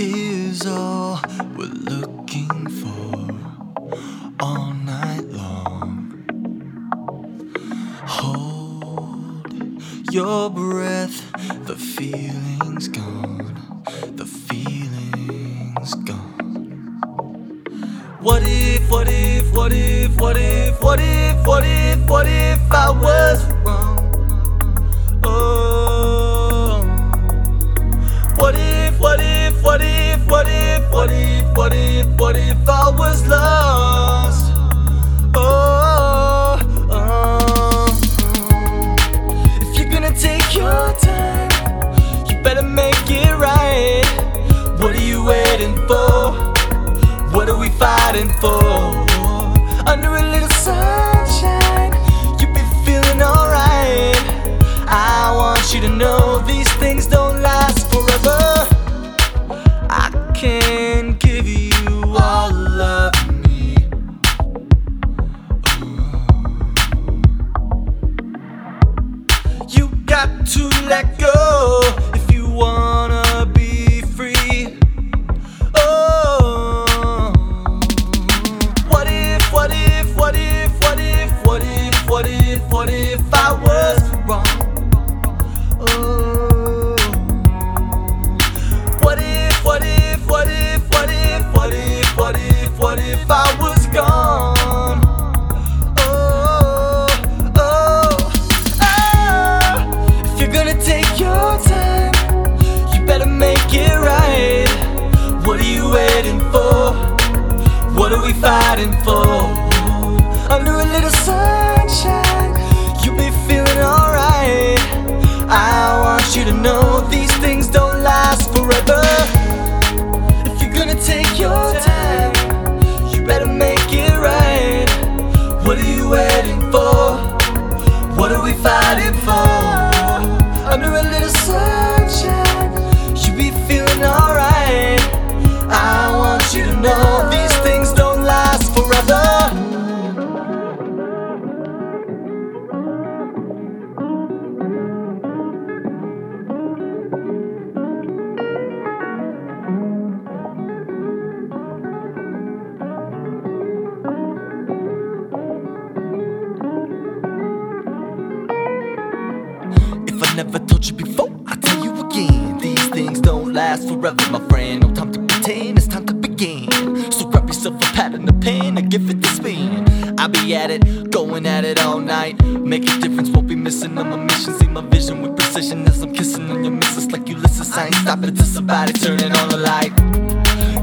is all we're looking for all night long. Hold your breath, the feeling's gone, the feeling's gone. What if, what if, what if, what if, what if, what if? Lost? Oh, oh, oh. If you're gonna take your time, you better make it right. What are you waiting for? What are we fighting for? Under a little sunshine, you be feeling alright. I want you to know these things don't last forever. I can take your time, you better make it right. What are you waiting for? What are we fighting for? Under a little sunshine, If I never told you before, I'll tell you again. These things don't last forever, my friend. No time to pretend, it's time to begin. So grab yourself a pad and a pen and give it the spin. I'll be at it, going at it all night. Make a difference, won't be missing on my mission. See my vision with precision as I'm kissing on your missus like Ulysses. I ain't stopping until somebody turning on the light.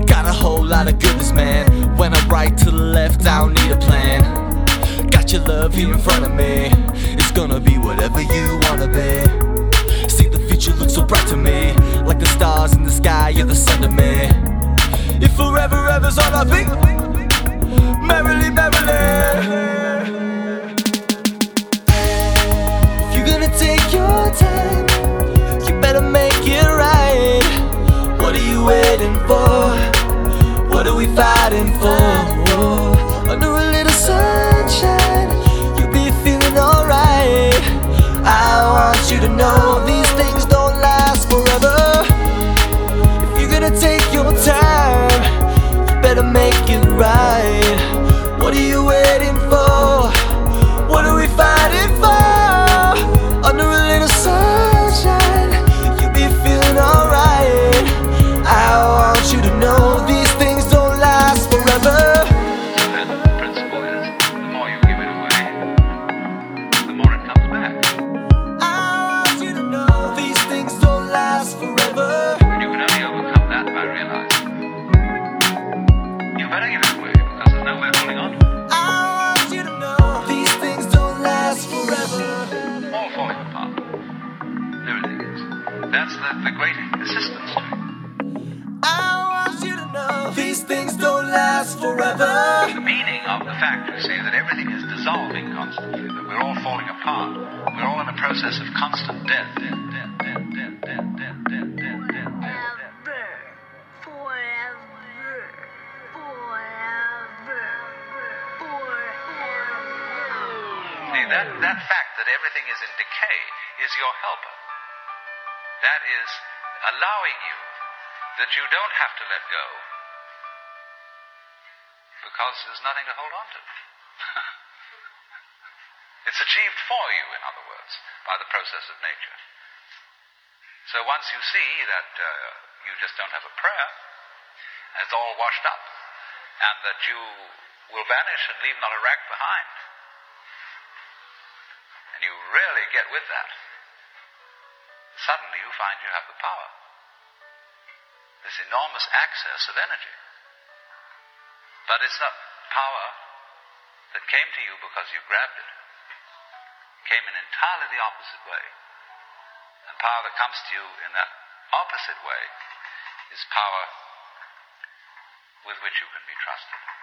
Got a whole lot of goodness, man. When I right to the left, I don't need a plan. Got your love here in front of me. Gonna be whatever you wanna be. See, the future looks so bright to me. Like the stars in the sky, you're the sun to me. If forever, ever's all I be. Merrily, merrily. Make it right. What are you waiting don't last forever. The meaning of the fact, you see, that everything is dissolving constantly, that we're all falling apart. We're all in a process of constant death. death, death, death, death, death, death, death, death, death, See, that, that fact that everything is in decay is your helper. That is allowing you that you don't have to let go because there's nothing to hold on to. It's achieved for you, in other words, by the process of nature. So once you see that uh, you just don't have a prayer, and it's all washed up, and that you will vanish and leave not a rack behind, and you really get with that, suddenly you find you have the power. This enormous access of energy. But it's not power that came to you because you grabbed it. it came in entirely the opposite way. And power that comes to you in that opposite way is power with which you can be trusted.